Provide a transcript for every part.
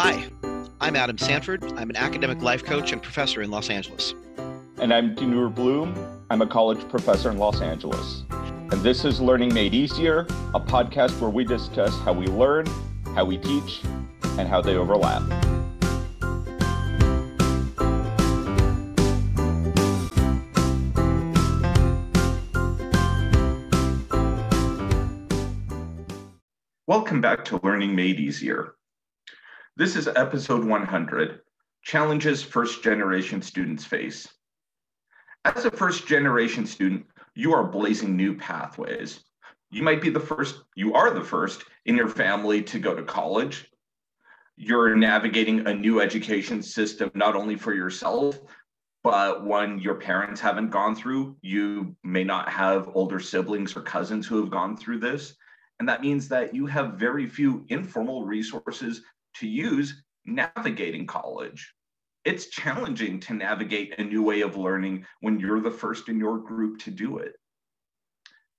Hi, I'm Adam Sanford. I'm an academic life coach and professor in Los Angeles. And I'm Dinur Bloom. I'm a college professor in Los Angeles. And this is Learning Made Easier, a podcast where we discuss how we learn, how we teach, and how they overlap. Welcome back to Learning Made Easier. This is episode 100 Challenges First Generation Students Face. As a first generation student, you are blazing new pathways. You might be the first, you are the first in your family to go to college. You're navigating a new education system, not only for yourself, but one your parents haven't gone through. You may not have older siblings or cousins who have gone through this. And that means that you have very few informal resources to use navigating college. It's challenging to navigate a new way of learning when you're the first in your group to do it.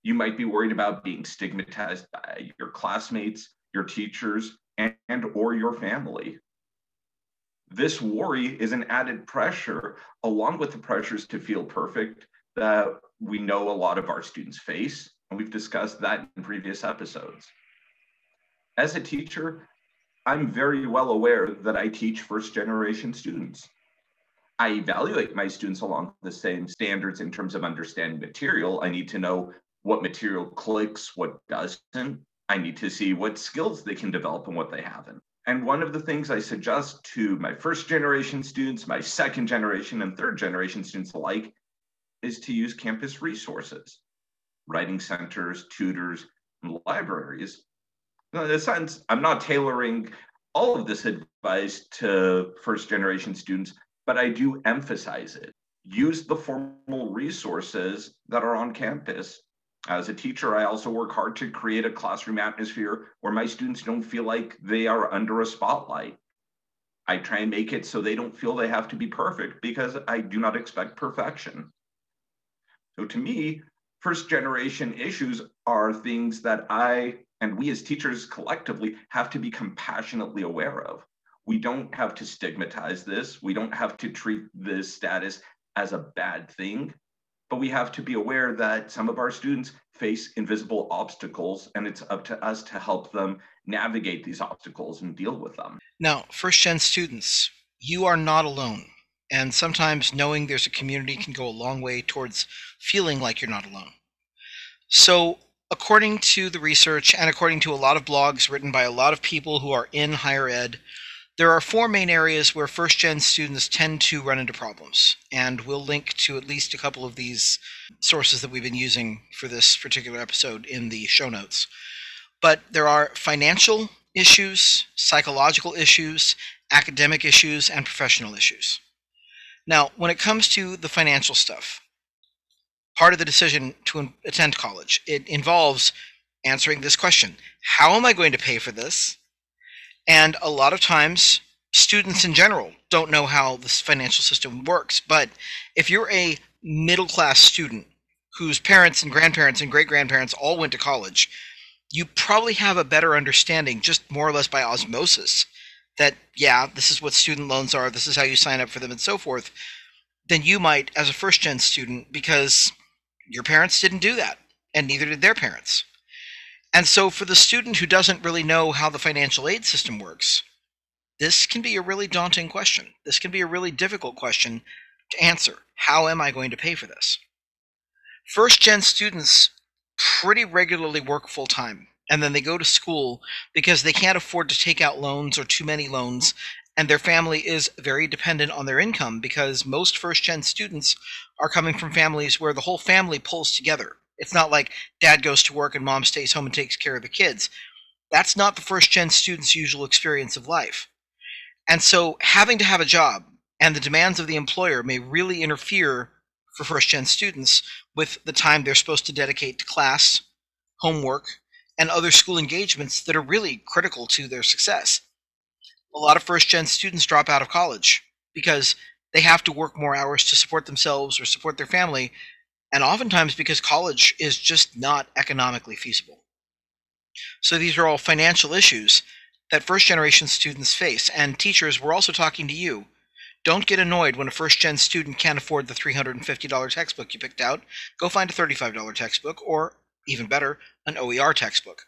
You might be worried about being stigmatized by your classmates, your teachers, and, or your family. This worry is an added pressure along with the pressures to feel perfect that we know a lot of our students face, and we've discussed that in previous episodes. As a teacher, I'm very well aware that I teach first generation students. I evaluate my students along the same standards in terms of understanding material. I need to know what material clicks, what doesn't. I need to see what skills they can develop and what they haven't. And one of the things I suggest to my first generation students, my second generation, and third generation students alike is to use campus resources, writing centers, tutors, and libraries in a sense, I'm not tailoring all of this advice to first generation students, but I do emphasize it. Use the formal resources that are on campus. As a teacher, I also work hard to create a classroom atmosphere where my students don't feel like they are under a spotlight. I try and make it so they don't feel they have to be perfect because I do not expect perfection. So to me, first generation issues are things that I and we as teachers collectively have to be compassionately aware of. We don't have to stigmatize this. We don't have to treat this status as a bad thing, but we have to be aware that some of our students face invisible obstacles and it's up to us to help them navigate these obstacles and deal with them. Now, first gen students, you are not alone. And sometimes knowing there's a community can go a long way towards feeling like you're not alone. So, according to the research and according to a lot of blogs written by a lot of people who are in higher ed, there are four main areas where first gen students tend to run into problems. And we'll link to at least a couple of these sources that we've been using for this particular episode in the show notes. But there are financial issues, psychological issues, academic issues, and professional issues. Now, when it comes to the financial stuff, part of the decision to attend college. It involves answering this question How am I going to pay for this? And a lot of times, students in general don't know how this financial system works. But if you're a middle class student whose parents and grandparents and great grandparents all went to college, you probably have a better understanding, just more or less by osmosis, that, yeah, this is what student loans are, this is how you sign up for them, and so forth, than you might as a first gen student because your parents didn't do that, and neither did their parents. And so, for the student who doesn't really know how the financial aid system works, this can be a really daunting question. This can be a really difficult question to answer. How am I going to pay for this? First gen students pretty regularly work full time, and then they go to school because they can't afford to take out loans or too many loans and their family is very dependent on their income because most first gen students are coming from families where the whole family pulls together. It's not like dad goes to work and mom stays home and takes care of the kids. That's not the first gen student's usual experience of life. And so having to have a job and the demands of the employer may really interfere for first gen students with the time they're supposed to dedicate to class, homework, and other school engagements that are really critical to their success a lot of first gen students drop out of college because they have to work more hours to support themselves or support their family, and oftentimes because college is just not economically feasible. So these are all financial issues that first generation students face. And teachers, we're also talking to you. Don't get annoyed when a first gen student can't afford the $350 textbook you picked out. Go find a $35 textbook, or even better, an OER textbook.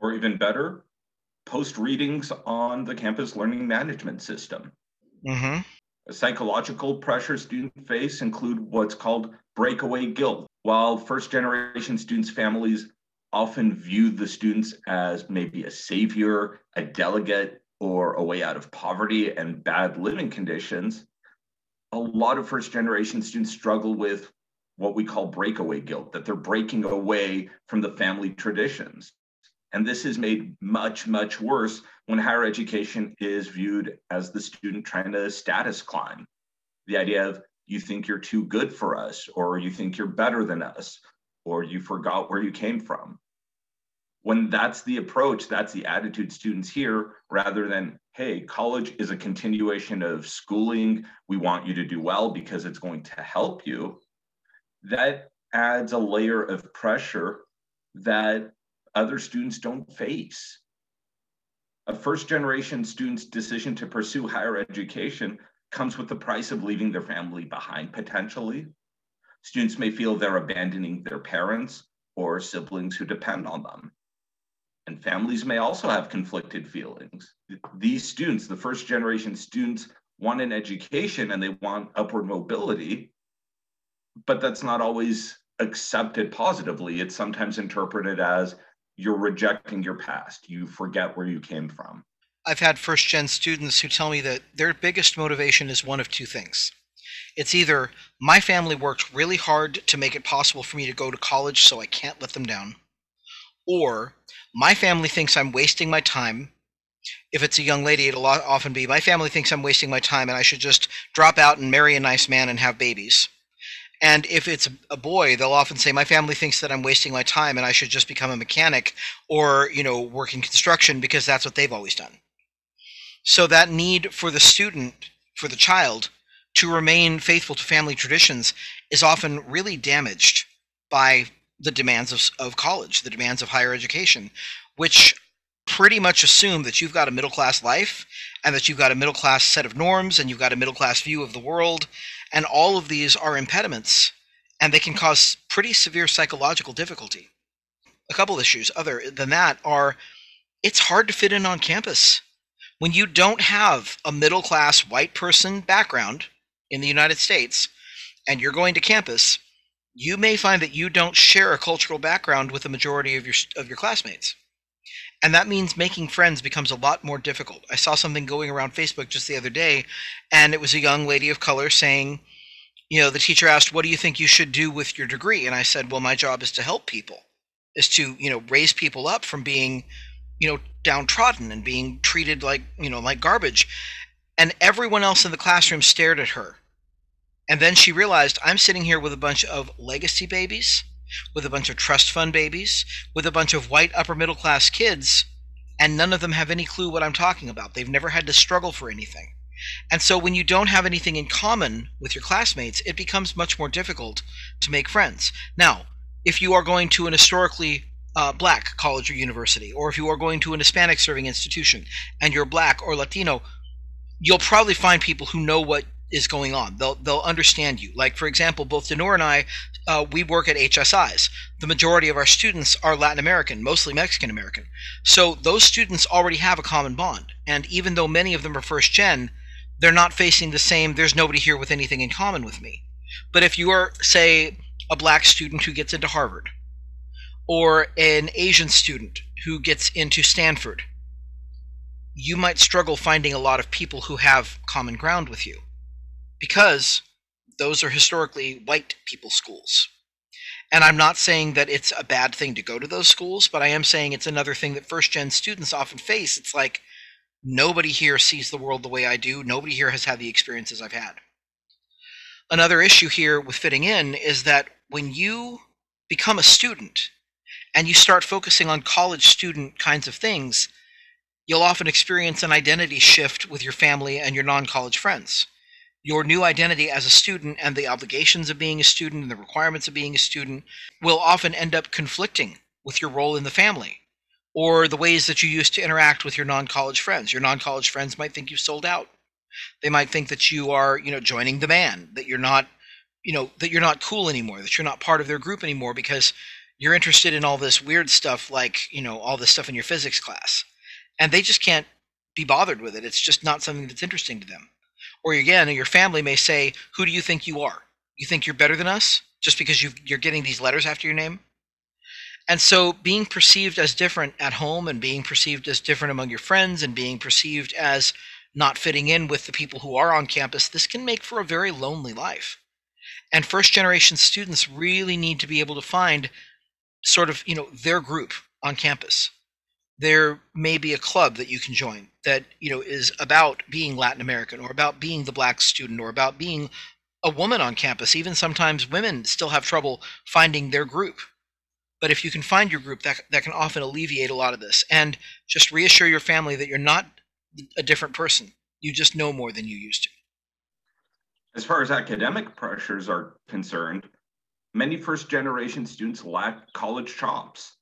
Or even better, post readings on the campus learning management system. Mm-hmm. Psychological pressure students face include what's called breakaway guilt. While first generation students' families often view the students as maybe a savior, a delegate, or a way out of poverty and bad living conditions, a lot of first generation students struggle with what we call breakaway guilt, that they're breaking away from the family traditions. And this is made much, much worse when higher education is viewed as the student trying to status climb. The idea of you think you're too good for us, or you think you're better than us, or you forgot where you came from. When that's the approach, that's the attitude students hear, rather than, hey, college is a continuation of schooling. We want you to do well because it's going to help you. That adds a layer of pressure that other students don't face. A first generation student's decision to pursue higher education comes with the price of leaving their family behind potentially. Students may feel they're abandoning their parents or siblings who depend on them. And families may also have conflicted feelings. These students, the first generation students, want an education and they want upward mobility, but that's not always accepted positively. It's sometimes interpreted as you're rejecting your past, you forget where you came from. I've had first gen students who tell me that their biggest motivation is one of two things. It's either my family worked really hard to make it possible for me to go to college, so I can't let them down, or my family thinks I'm wasting my time. If it's a young lady, it'll often be my family thinks I'm wasting my time and I should just drop out and marry a nice man and have babies. And if it's a boy, they'll often say, My family thinks that I'm wasting my time and I should just become a mechanic or, you know, work in construction because that's what they've always done. So that need for the student, for the child, to remain faithful to family traditions is often really damaged by the demands of, of college, the demands of higher education, which pretty much assume that you've got a middle class life and that you've got a middle class set of norms and you've got a middle class view of the world. And all of these are impediments and they can cause pretty severe psychological difficulty. A couple issues other than that are it's hard to fit in on campus. When you don't have a middle class white person background in the United States and you're going to campus, you may find that you don't share a cultural background with the majority of your of your classmates. And that means making friends becomes a lot more difficult. I saw something going around Facebook just the other day, and it was a young lady of color saying, you know, the teacher asked, What do you think you should do with your degree? And I said, Well, my job is to help people, is to, you know, raise people up from being, you know, downtrodden and being treated like, you know, like garbage. And everyone else in the classroom stared at her. And then she realized I'm sitting here with a bunch of legacy babies with a bunch of trust fund babies, with a bunch of white upper middle class kids, and none of them have any clue what I'm talking about. They've never had to struggle for anything. And so when you don't have anything in common with your classmates, it becomes much more difficult to make friends. Now, if you are going to an historically uh, black college or university, or if you are going to an Hispanic serving institution and you're black or Latino, you'll probably find people who know what is going on. They'll they'll understand you. Like for example, both Dinur and I, uh, we work at HSIs. The majority of our students are Latin American, mostly Mexican American. So those students already have a common bond. And even though many of them are first gen, they're not facing the same. There's nobody here with anything in common with me. But if you are, say, a black student who gets into Harvard, or an Asian student who gets into Stanford, you might struggle finding a lot of people who have common ground with you because those are historically white people schools. And I'm not saying that it's a bad thing to go to those schools, but I am saying it's another thing that first gen students often face. It's like nobody here sees the world the way I do, nobody here has had the experiences I've had. Another issue here with fitting in is that when you become a student and you start focusing on college student kinds of things, you'll often experience an identity shift with your family and your non college friends your new identity as a student and the obligations of being a student and the requirements of being a student will often end up conflicting with your role in the family. or the ways that you used to interact with your non-college friends. Your non-college friends might think you've sold out. They might think that you are, you know, joining the band, that you're not, you know, that you're not cool anymore, that you're not part of their group anymore because you're interested in all this weird stuff like, you know, all this stuff in your physics class. And they just can't be bothered with it. It's just not something that's interesting to them. Or again, your family may say, "Who do you think you are? You think you're better than us just because you you're getting these letters after your name?" And so being perceived as different at home and being perceived as different among your friends and being perceived as not fitting in with the people who are on campus, this can make for a very lonely life. And first generation students really need to be able to find sort of, you know, their group on campus. There may be a club that you can join that, you know, is about being Latin American or about being the black student or about being a woman on campus. Even sometimes women still have trouble finding their group but if you can find your group, that, that can often alleviate a lot of this. And just reassure your family that you're not a different person. You just know more than you used to. As far as academic pressures are concerned, many first generation students lack college chops.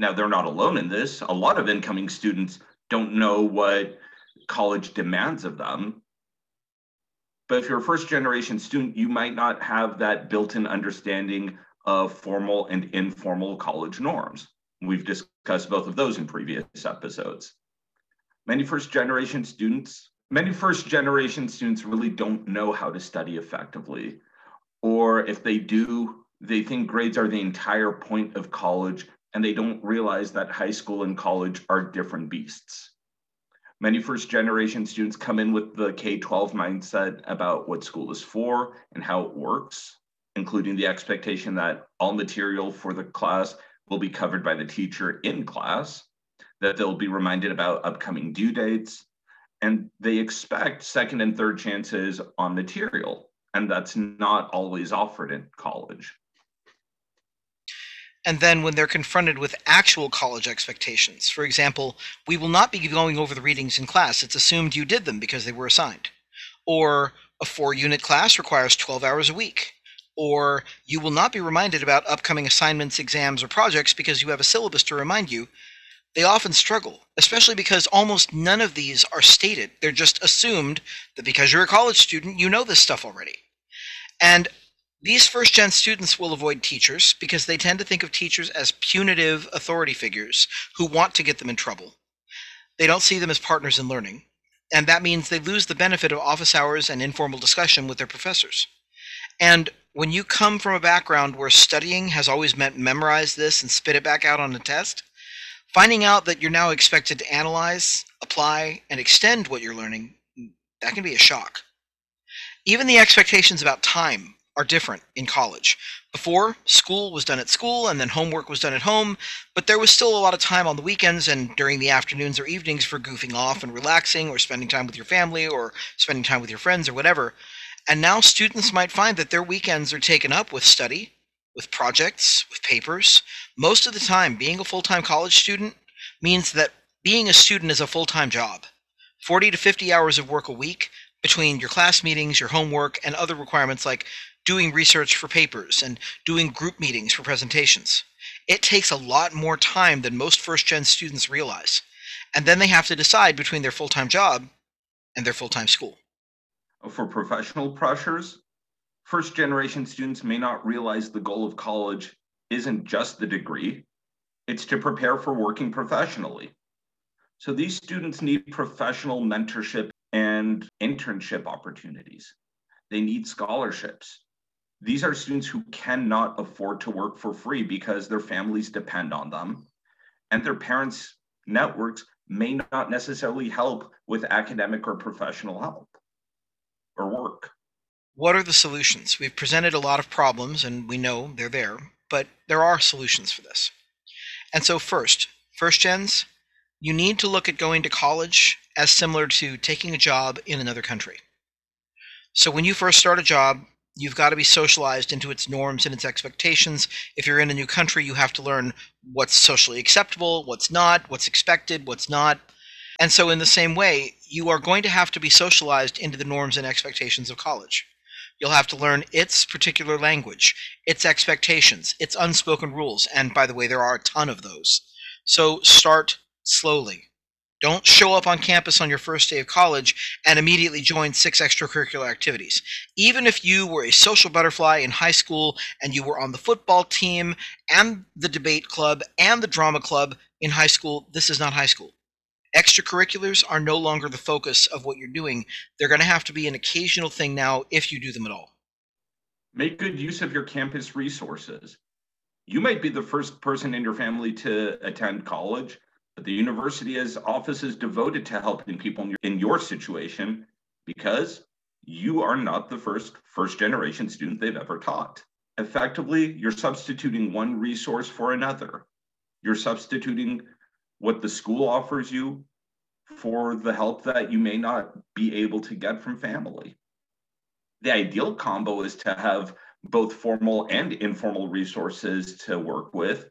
Now, they're not alone in this. A lot of incoming students don't know what college demands of them. But if you're a first generation student, you might not have that built in understanding of formal and informal college norms. We've discussed both of those in previous episodes. Many first generation students, many first generation students really don't know how to study effectively. Or if they do, they think grades are the entire point of college and they don't realize that high school and college are different beasts. Many first generation students come in with the K 12 mindset about what school is for and how it works including the expectation that all material for the class will be covered by the teacher in class, that they'll be reminded about upcoming due dates, and they expect second and third chances on material. And that's not always offered in college. And then when they're confronted with actual college expectations, for example, we will not be going over the readings in class. It's assumed you did them because they were assigned. Or a four unit class requires 12 hours a week or you will not be reminded about upcoming assignments, exams, or projects because you have a syllabus to remind you, they often struggle, especially because almost none of these are stated. They're just assumed that because you're a college student, you know this stuff already. And these first gen students will avoid teachers because they tend to think of teachers as punitive authority figures who want to get them in trouble. They don't see them as partners in learning. And that means they lose the benefit of office hours and informal discussion with their professors. And when you come from a background where studying has always meant memorize this and spit it back out on a test, finding out that you're now expected to analyze, apply, and extend what you're learning, that can be a shock. Even the expectations about time are different in college. Before, school was done at school and then homework was done at home, but there was still a lot of time on the weekends and during the afternoons or evenings for goofing off and relaxing or spending time with your family or spending time with your friends or whatever. And now students might find that their weekends are taken up with study, with projects, with papers. Most of the time, being a full time college student means that being a student is a full time job 40 to 50 hours of work a week between your class meetings, your homework, and other requirements like doing research for papers and doing group meetings for presentations. It takes a lot more time than most first gen students realize. And then they have to decide between their full time job and their full time school for professional pressures, first generation students may not realize the goal of college isn't just the degree, it's to prepare for working professionally. So these students need professional mentorship and internship opportunities. They need scholarships. These are students who cannot afford to work for free because their families depend on them and their parents' networks may not necessarily help with academic or professional help or work. What are the solutions? We've presented a lot of problems and we know they're there, but there are solutions for this. And so, first, first gens, you need to look at going to college as similar to taking a job in another country. So, when you first start a job, you've got to be socialized into its norms and its expectations. If you're in a new country, you have to learn what's socially acceptable, what's not, what's expected, what's not. And so, in the same way, you are going to have to be socialized into the norms and expectations of college. You'll have to learn its particular language, its expectations, its unspoken rules. And by the way, there are a ton of those. So start slowly. Don't show up on campus on your first day of college and immediately join six extracurricular activities. Even if you were a social butterfly in high school and you were on the football team and the debate club and the drama club in high school, this is not high school. Extracurriculars are no longer the focus of what you're doing. They're going to have to be an occasional thing now if you do them at all. Make good use of your campus resources. You might be the first person in your family to attend college but the university has offices devoted to helping people in your, in your situation because you are not the first first generation student they've ever taught. Effectively, you're substituting one resource for another. You're substituting what the school offers you for the help that you may not be able to get from family. The ideal combo is to have both formal and informal resources to work with,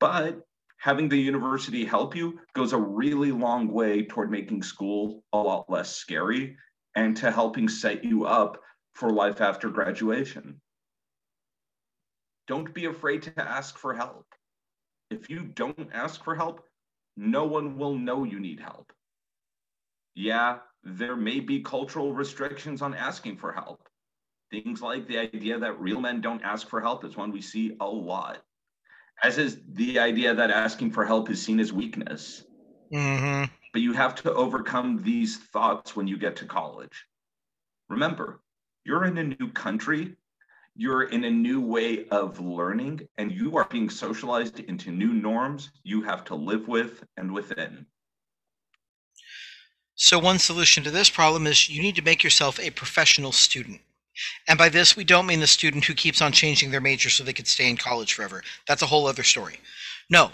but having the university help you goes a really long way toward making school a lot less scary and to helping set you up for life after graduation. Don't be afraid to ask for help. If you don't ask for help, no one will know you need help. Yeah, there may be cultural restrictions on asking for help. Things like the idea that real men don't ask for help is one we see a lot as is the idea that asking for help is seen as weakness. Mm-hmm. But you have to overcome these thoughts when you get to college. Remember, you're in a new country, you're in a new way of learning, and you are being socialized into new norms you have to live with and within. So, one solution to this problem is you need to make yourself a professional student. And by this, we don't mean the student who keeps on changing their major so they could stay in college forever. That's a whole other story. No,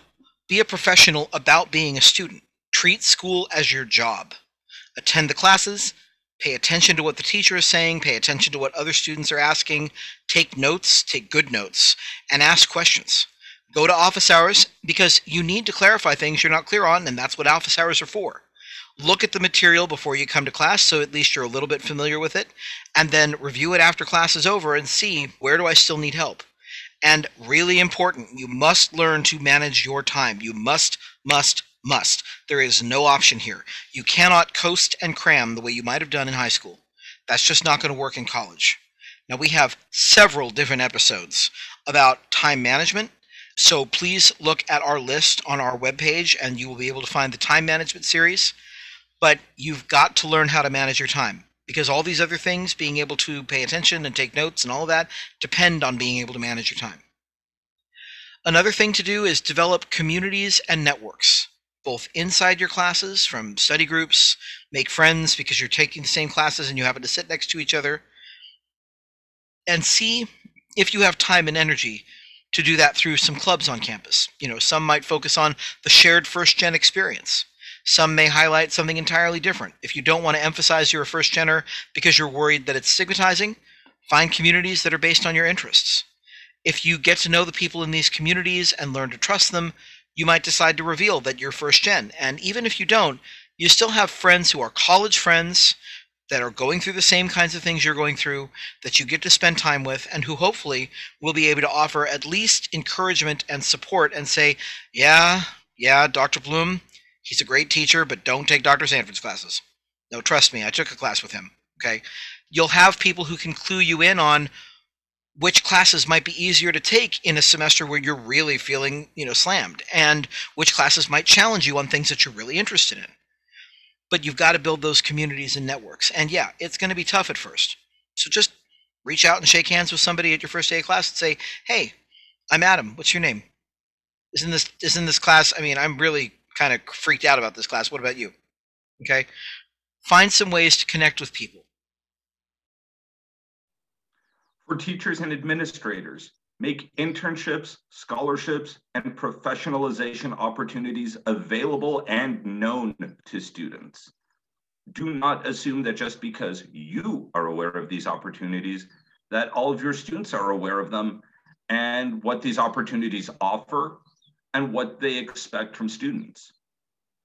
be a professional about being a student. Treat school as your job. Attend the classes, pay attention to what the teacher is saying, pay attention to what other students are asking, take notes, take good notes, and ask questions. Go to office hours because you need to clarify things you're not clear on, and that's what office hours are for look at the material before you come to class so at least you're a little bit familiar with it and then review it after class is over and see where do I still need help. And really important, you must learn to manage your time. You must, must, must. There is no option here. You cannot coast and cram the way you might have done in high school. That's just not going to work in college. Now, we have several different episodes about time management. So please look at our list on our webpage and you will be able to find the time management series but you've got to learn how to manage your time because all these other things, being able to pay attention and take notes and all of that, depend on being able to manage your time. Another thing to do is develop communities and networks, both inside your classes from study groups, make friends because you're taking the same classes and you happen to sit next to each other, and see if you have time and energy to do that through some clubs on campus. You know, some might focus on the shared first gen experience some may highlight something entirely different. If you don't want to emphasize you're a first gener because you're worried that it's stigmatizing, find communities that are based on your interests. If you get to know the people in these communities and learn to trust them, you might decide to reveal that you're first gen. And even if you don't, you still have friends who are college friends that are going through the same kinds of things you're going through that you get to spend time with and who hopefully will be able to offer at least encouragement and support and say, yeah, yeah, Dr. Bloom, He's a great teacher, but don't take Dr. Sanford's classes. No, trust me, I took a class with him. Okay. You'll have people who can clue you in on which classes might be easier to take in a semester where you're really feeling, you know, slammed, and which classes might challenge you on things that you're really interested in. But you've got to build those communities and networks. And yeah, it's going to be tough at first. So just reach out and shake hands with somebody at your first day of class and say, "Hey, I'm Adam. What's your name? Isn't this isn't this class? I mean, I'm really kind of freaked out about this class. What about you? Okay. Find some ways to connect with people. For teachers and administrators, make internships, scholarships, and professionalization opportunities available and known to students. Do not assume that just because you are aware of these opportunities, that all of your students are aware of them and what these opportunities offer and what they expect from students.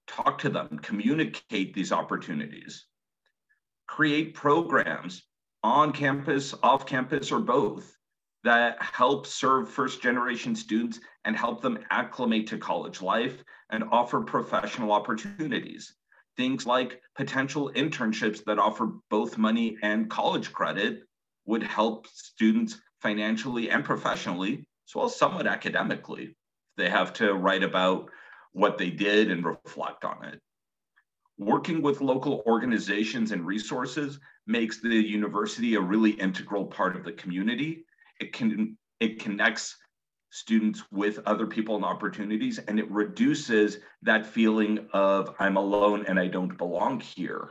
Talk to them, communicate these opportunities, create programs on campus, off campus, or both that help serve first generation students and help them acclimate to college life and offer professional opportunities. Things like potential internships that offer both money and college credit would help students financially and professionally, as well as somewhat academically. They have to write about what they did and reflect on it. Working with local organizations and resources makes the university a really integral part of the community. It can it connects students with other people and opportunities and it reduces that feeling of I'm alone and I don't belong here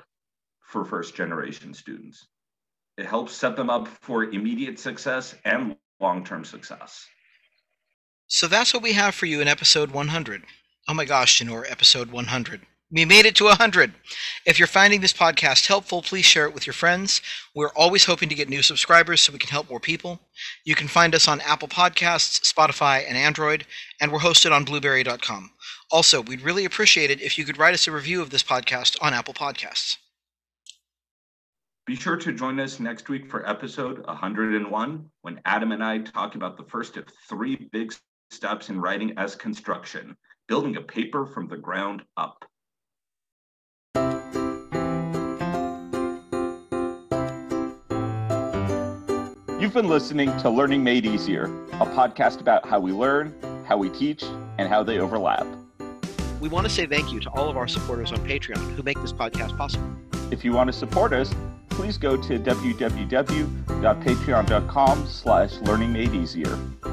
for first generation students. It helps set them up for immediate success and long-term success. So that's what we have for you in episode 100. Oh my gosh, Dinur, episode 100. We made it to 100. If you're finding this podcast helpful, please share it with your friends. We're always hoping to get new subscribers so we can help more people. You can find us on Apple Podcasts, Spotify, and Android, and we're hosted on blubrry.com. Also, we'd really appreciate it if you could write us a review of this podcast on Apple Podcasts. Be sure to join us next week for episode 101 when Adam and I talk about the first of three big steps in writing as construction building a paper from the ground up. You've been listening to Learning Made Easier, a podcast about how we learn, how we teach, and how they overlap. We want to say thank you to all of our supporters on Patreon who make this podcast possible. If you want to support us, please go to www.patreon.com slash learningmadeeasier.